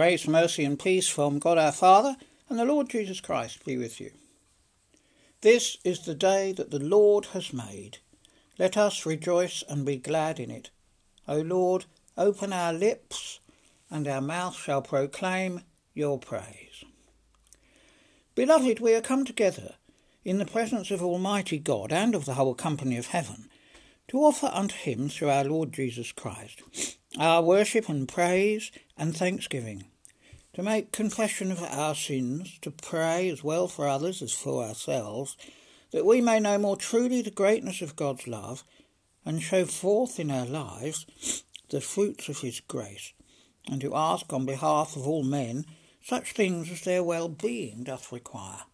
Grace, mercy, and peace from God our Father and the Lord Jesus Christ be with you. This is the day that the Lord has made. Let us rejoice and be glad in it. O Lord, open our lips, and our mouth shall proclaim your praise. Beloved, we are come together in the presence of Almighty God and of the whole company of heaven to offer unto him through our Lord Jesus Christ our worship and praise and thanksgiving, to make confession of our sins, to pray as well for others as for ourselves, that we may know more truly the greatness of God's love and show forth in our lives the fruits of his grace, and to ask on behalf of all men such things as their well-being doth require.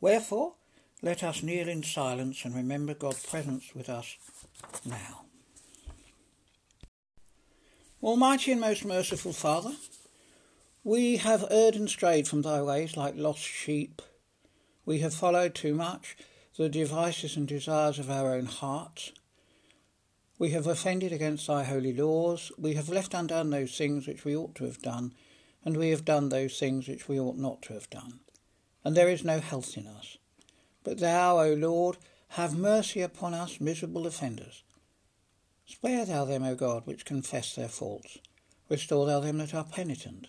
Wherefore, let us kneel in silence and remember God's presence with us now. Almighty and most merciful Father, we have erred and strayed from thy ways like lost sheep. We have followed too much the devices and desires of our own hearts. We have offended against thy holy laws. We have left undone those things which we ought to have done, and we have done those things which we ought not to have done. And there is no health in us. But thou, O Lord, have mercy upon us miserable offenders Spare thou them, O God, which confess their faults. Restore thou them that are penitent,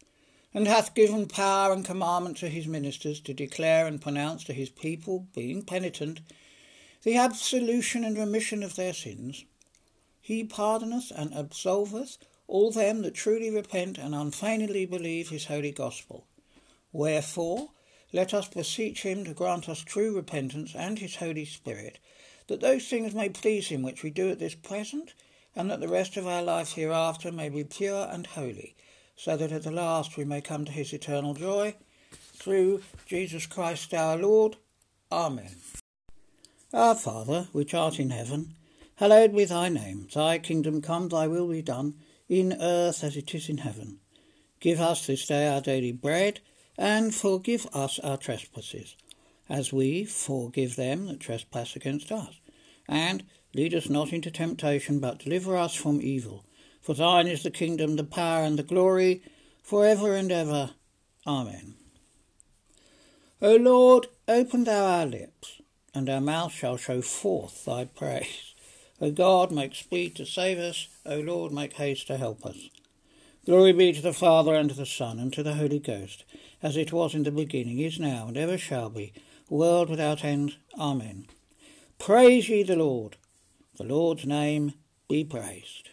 and hath given power and commandment to his ministers to declare and pronounce to his people, being penitent, the absolution and remission of their sins. He pardoneth and absolveth all them that truly repent and unfeignedly believe his holy gospel. Wherefore, let us beseech him to grant us true repentance and his Holy Spirit, that those things may please him which we do at this present, and that the rest of our life hereafter may be pure and holy, so that at the last we may come to his eternal joy. Through Jesus Christ our Lord. Amen. Our Father, which art in heaven, hallowed be thy name. Thy kingdom come, thy will be done, in earth as it is in heaven. Give us this day our daily bread, and forgive us our trespasses, as we forgive them that trespass against us. And Lead us not into temptation, but deliver us from evil. For thine is the kingdom, the power, and the glory, for ever and ever. Amen. O Lord, open thou our lips, and our mouth shall show forth thy praise. O God, make speed to save us. O Lord, make haste to help us. Glory be to the Father, and to the Son, and to the Holy Ghost, as it was in the beginning, is now, and ever shall be, world without end. Amen. Praise ye the Lord. The Lord's name be praised.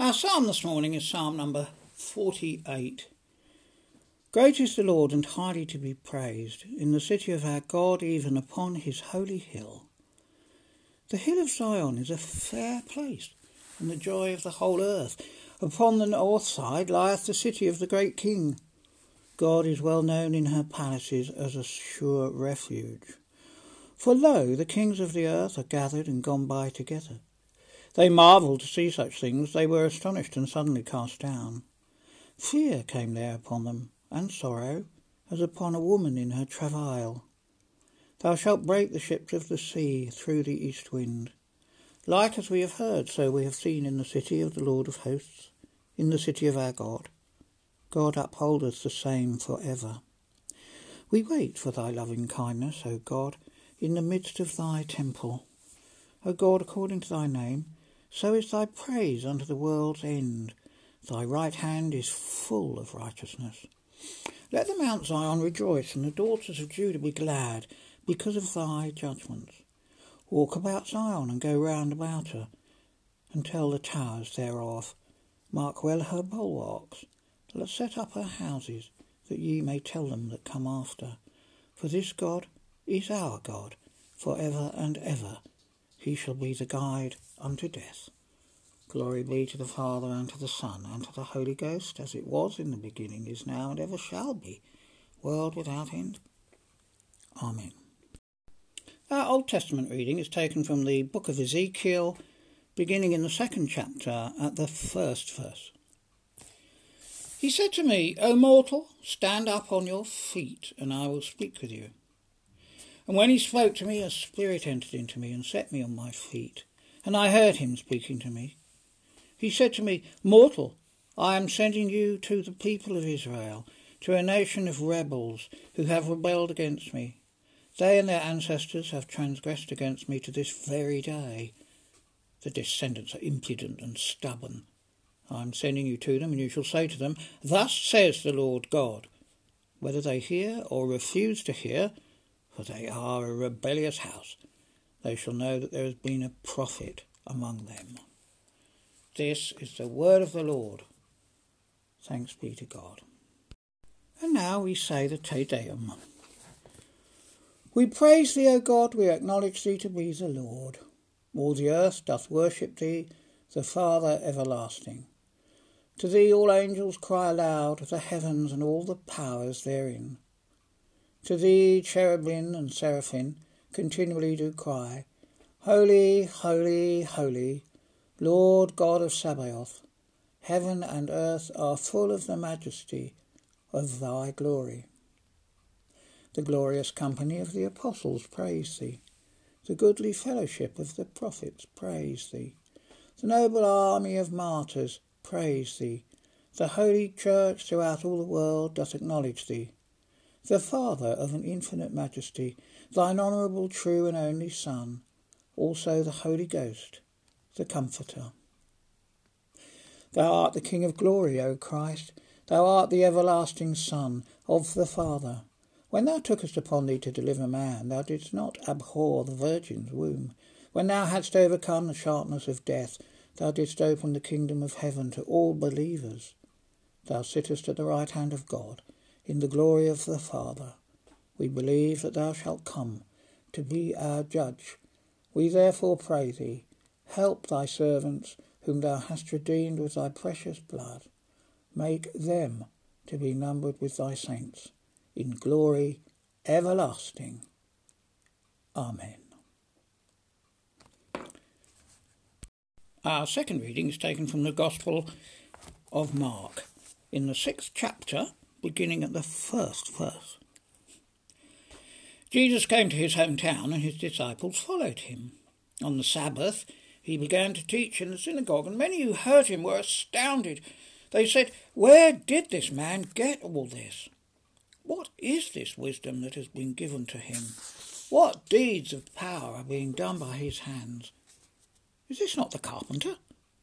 Our psalm this morning is Psalm number 48. Great is the Lord and highly to be praised in the city of our God, even upon his holy hill. The hill of Zion is a fair place, and the joy of the whole earth. Upon the north side lieth the city of the great King. God is well known in her palaces as a sure refuge. For lo, the kings of the earth are gathered and gone by together. They marvelled to see such things, they were astonished and suddenly cast down. Fear came there upon them, and sorrow, as upon a woman in her travail. Thou shalt break the ships of the sea through the east wind. Like as we have heard, so we have seen in the city of the Lord of hosts, in the city of our God. God upholdeth the same for ever. We wait for thy loving kindness, O God in the midst of thy temple. O God, according to thy name, so is thy praise unto the world's end. Thy right hand is full of righteousness. Let the Mount Zion rejoice, and the daughters of Judah be glad, because of thy judgments. Walk about Zion, and go round about her, and tell the towers thereof. Mark well her bulwarks. Let set up her houses, that ye may tell them that come after. For this God is our God for ever and ever. He shall be the guide unto death. Glory be to the Father, and to the Son, and to the Holy Ghost, as it was in the beginning, is now, and ever shall be, world without end. Amen. Our Old Testament reading is taken from the book of Ezekiel, beginning in the second chapter at the first verse. He said to me, O mortal, stand up on your feet, and I will speak with you. And when he spoke to me, a spirit entered into me and set me on my feet, and I heard him speaking to me. He said to me, Mortal, I am sending you to the people of Israel, to a nation of rebels who have rebelled against me. They and their ancestors have transgressed against me to this very day. The descendants are impudent and stubborn. I am sending you to them, and you shall say to them, Thus says the Lord God. Whether they hear or refuse to hear, they are a rebellious house, they shall know that there has been a prophet among them. This is the word of the Lord. Thanks be to God. And now we say the Te Deum. We praise thee, O God, we acknowledge thee to be the Lord. All the earth doth worship thee, the Father everlasting. To thee all angels cry aloud, the heavens and all the powers therein. To thee cherubim and seraphim continually do cry, Holy, holy, holy, Lord God of Sabaoth. Heaven and earth are full of the majesty of thy glory. The glorious company of the apostles praise thee. The goodly fellowship of the prophets praise thee. The noble army of martyrs praise thee. The holy church throughout all the world doth acknowledge thee. The Father of an infinite majesty, thine honourable, true, and only Son, also the Holy Ghost, the Comforter. Thou art the King of glory, O Christ. Thou art the everlasting Son of the Father. When thou tookest upon thee to deliver man, thou didst not abhor the Virgin's womb. When thou hadst overcome the sharpness of death, thou didst open the kingdom of heaven to all believers. Thou sittest at the right hand of God, in the glory of the Father. We believe that thou shalt come to be our judge. We therefore pray thee, help thy servants, whom thou hast redeemed with thy precious blood make them to be numbered with thy saints in glory everlasting. Amen. Our second reading is taken from the Gospel of Mark, in the sixth chapter, beginning at the first verse. Jesus came to his hometown, and his disciples followed him. On the Sabbath, he began to teach in the synagogue, and many who heard him were astounded they said, Where did this man get all this? What is this wisdom that has been given to him? What deeds of power are being done by his hands? Is this not the carpenter,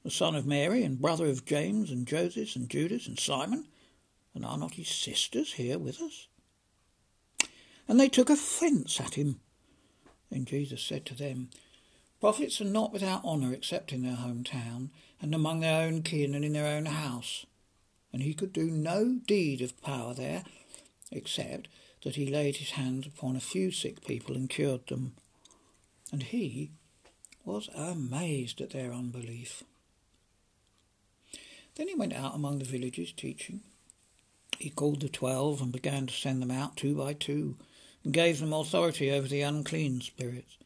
the son of Mary, and brother of James, and Joseph, and Judas, and Simon? And are not his sisters here with us? And they took offence at him. Then Jesus said to them, Prophets are not without honour except in their hometown, and among their own kin and in their own house. And he could do no deed of power there, except that he laid his hands upon a few sick people and cured them. And he was amazed at their unbelief. Then he went out among the villages teaching. He called the twelve and began to send them out two by two, and gave them authority over the unclean spirits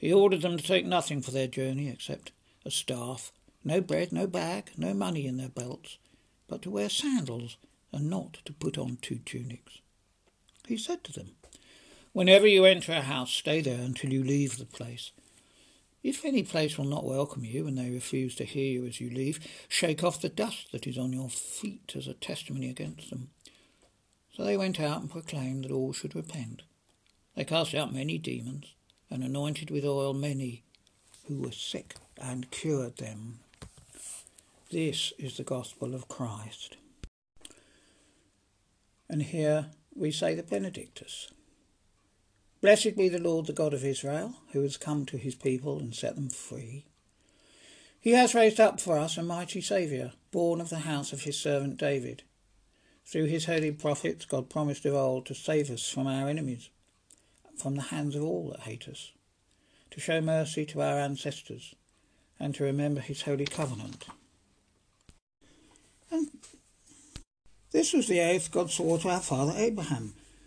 he ordered them to take nothing for their journey except a staff, no bread, no bag, no money in their belts, but to wear sandals and not to put on two tunics. He said to them, Whenever you enter a house, stay there until you leave the place. If any place will not welcome you and they refuse to hear you as you leave, shake off the dust that is on your feet as a testimony against them. So they went out and proclaimed that all should repent. They cast out many demons and anointed with oil many who were sick and cured them. This is the gospel of Christ. And here we say the Benedictus. Blessed be the Lord, the God of Israel, who has come to his people and set them free. He has raised up for us a mighty Saviour, born of the house of his servant David. Through his holy prophets, God promised of old to save us from our enemies from the hands of all that hate us, to show mercy to our ancestors, and to remember his holy covenant. And this was the oath God swore to our father Abraham,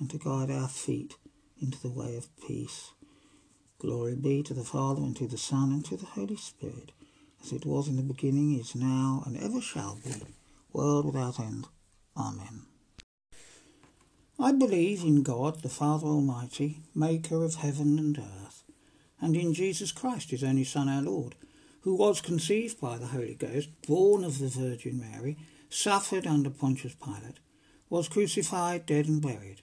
and to guide our feet into the way of peace. Glory be to the Father, and to the Son, and to the Holy Spirit, as it was in the beginning, is now, and ever shall be, world without end. Amen. I believe in God, the Father Almighty, maker of heaven and earth, and in Jesus Christ, his only Son, our Lord, who was conceived by the Holy Ghost, born of the Virgin Mary, suffered under Pontius Pilate, was crucified, dead, and buried.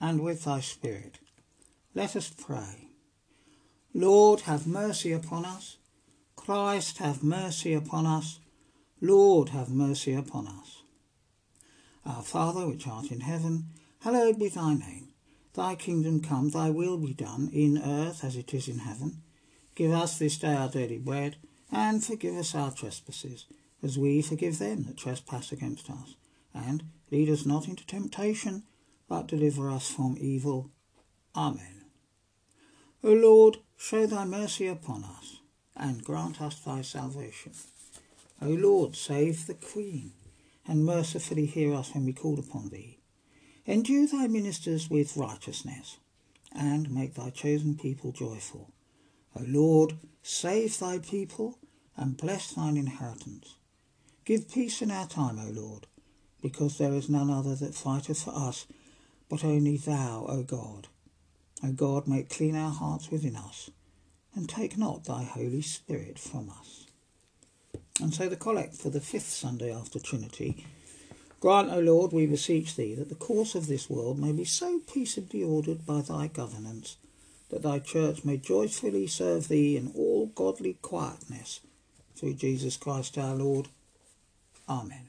and with thy spirit. Let us pray. Lord, have mercy upon us. Christ, have mercy upon us. Lord, have mercy upon us. Our Father, which art in heaven, hallowed be thy name. Thy kingdom come, thy will be done, in earth as it is in heaven. Give us this day our daily bread and forgive us our trespasses, as we forgive them that trespass against us. And lead us not into temptation, but deliver us from evil. Amen. O Lord, show thy mercy upon us, and grant us thy salvation. O Lord, save the Queen, and mercifully hear us when we call upon thee. Endue thy ministers with righteousness, and make thy chosen people joyful. O Lord, save thy people and bless thine inheritance. Give peace in our time, O Lord, because there is none other that fighteth for us, but only thou, O God. O God, make clean our hearts within us, and take not thy Holy Spirit from us. And so the collect for the fifth Sunday after Trinity. Grant, O Lord, we beseech thee, that the course of this world may be so peaceably ordered by thy governance, that thy church may joyfully serve thee in all godly quietness, through Jesus Christ our Lord. Amen.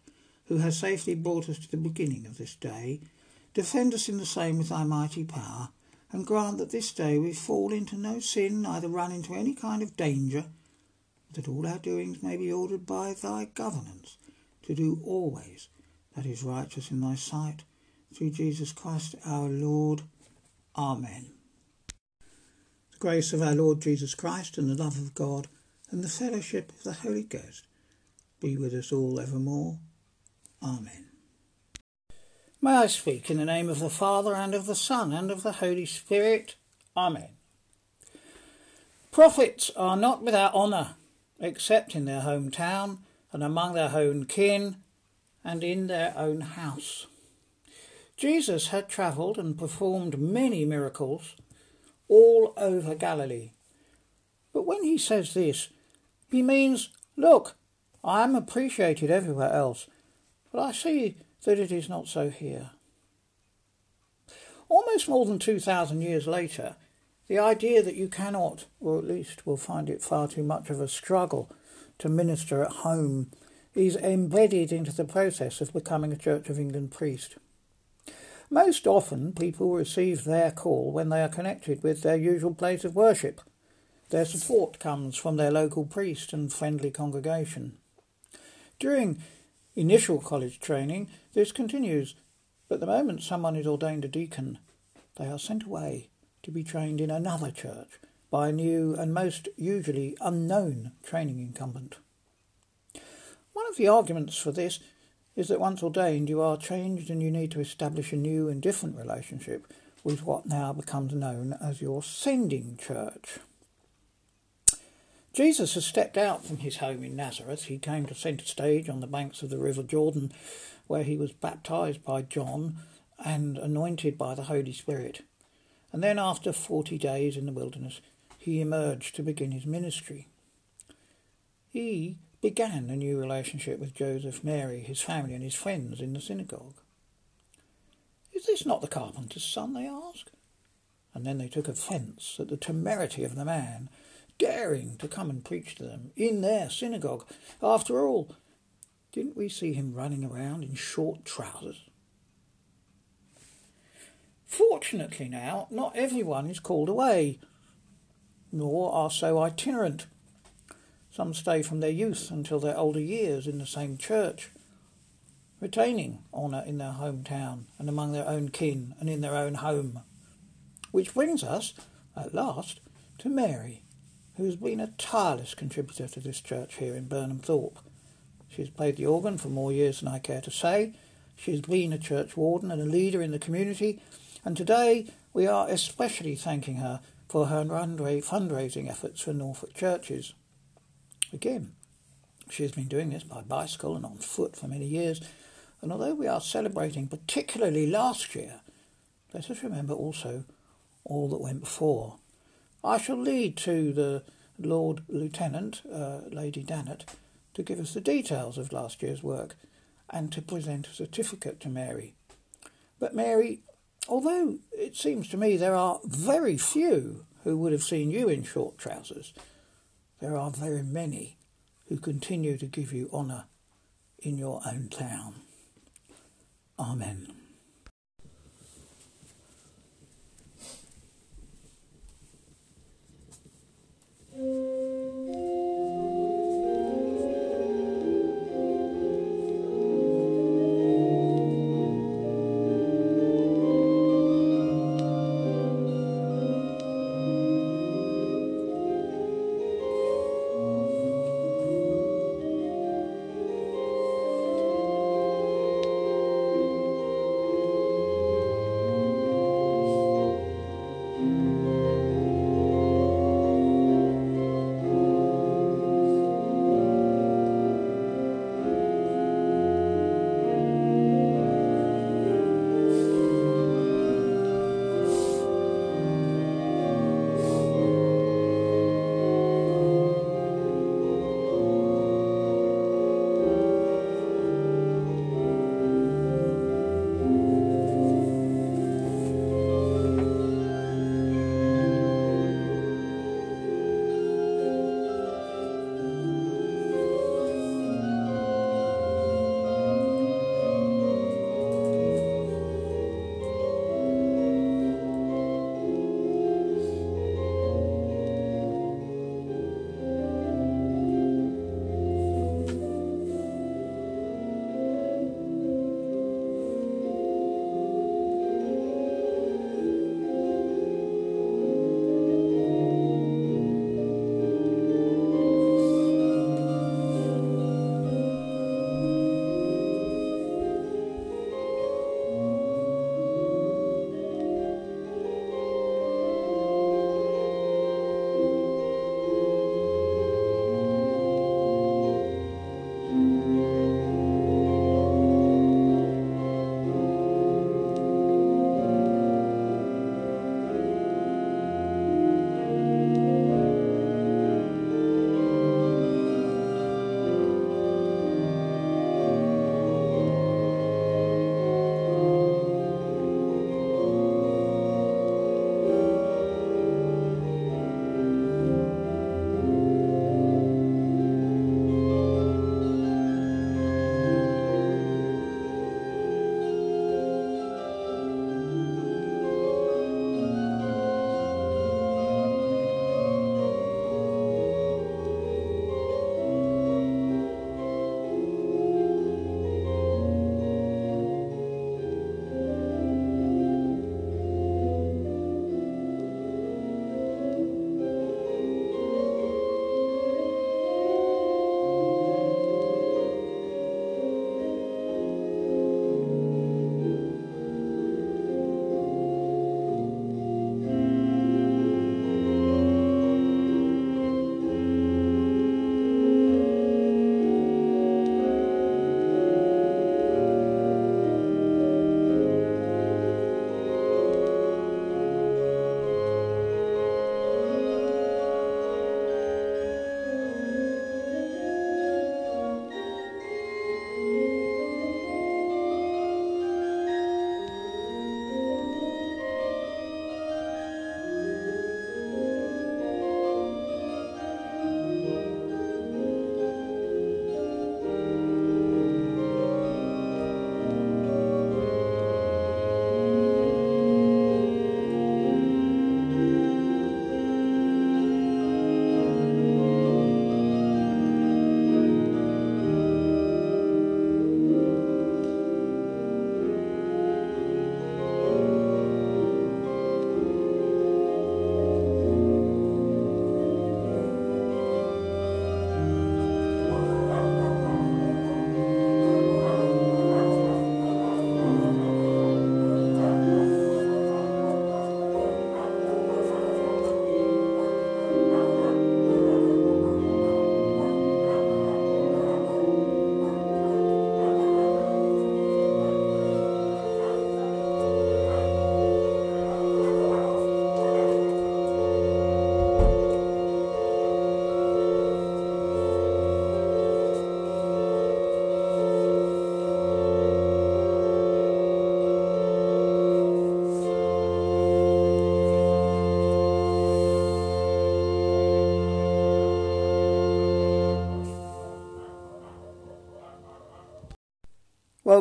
who has safely brought us to the beginning of this day, defend us in the same with thy mighty power, and grant that this day we fall into no sin, neither run into any kind of danger, that all our doings may be ordered by thy governance, to do always that is righteous in thy sight, through Jesus Christ our Lord. Amen The grace of our Lord Jesus Christ and the love of God and the fellowship of the Holy Ghost be with us all evermore. Amen. May I speak in the name of the Father and of the Son and of the Holy Spirit. Amen. Prophets are not without honour, except in their hometown and among their own kin and in their own house. Jesus had travelled and performed many miracles all over Galilee. But when he says this, he means, look, I am appreciated everywhere else, but I see that it is not so here. Almost more than 2,000 years later, the idea that you cannot, or at least will find it far too much of a struggle, to minister at home is embedded into the process of becoming a Church of England priest. Most often, people receive their call when they are connected with their usual place of worship. Their support comes from their local priest and friendly congregation. During initial college training, this continues, but the moment someone is ordained a deacon, they are sent away to be trained in another church by a new and most usually unknown training incumbent. One of the arguments for this is that once ordained, you are changed and you need to establish a new and different relationship with what now becomes known as your sending church. Jesus has stepped out from his home in Nazareth. He came to centre stage on the banks of the River Jordan, where he was baptized by John and anointed by the Holy Spirit. And then, after forty days in the wilderness, he emerged to begin his ministry. He began a new relationship with Joseph, Mary, his family, and his friends in the synagogue. Is this not the carpenter's son? they asked. And then they took offence at the temerity of the man daring to come and preach to them in their synagogue. After all, didn't we see him running around in short trousers? Fortunately, now, not everyone is called away, nor are so itinerant. Some stay from their youth until their older years in the same church, retaining honour in their hometown and among their own kin and in their own home. Which brings us, at last, to Mary, who has been a tireless contributor to this church here in Burnham Thorpe. She has played the organ for more years than I care to say. She has been a church warden and a leader in the community, and today we are especially thanking her for her fundraising efforts for Norfolk churches. Again, she has been doing this by bicycle and on foot for many years, and although we are celebrating particularly last year, let us remember also all that went before. I shall lead to the Lord Lieutenant, uh, Lady Dannatt, to give us the details of last year's work and to present a certificate to Mary. But Mary, although it seems to me there are very few who would have seen you in short trousers, there are very many who continue to give you honour in your own town. Amen.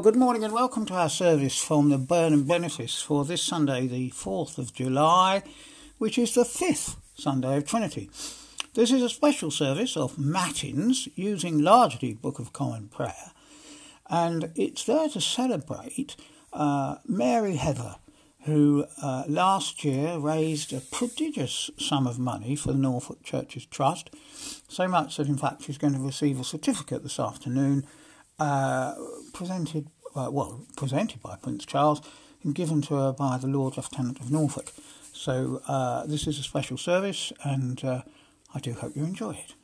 Well, good morning and welcome to our service from the Burnham Benefice for this Sunday, the 4th of July, which is the fifth Sunday of Trinity. This is a special service of Matins using largely Book of Common Prayer, and it's there to celebrate uh, Mary Heather, who uh, last year raised a prodigious sum of money for the Norfolk Churches Trust, so much that in fact she's going to receive a certificate this afternoon uh, presented, uh, well, presented by Prince Charles and given to her by the Lord Lieutenant of Norfolk. So uh, this is a special service, and uh, I do hope you enjoy it.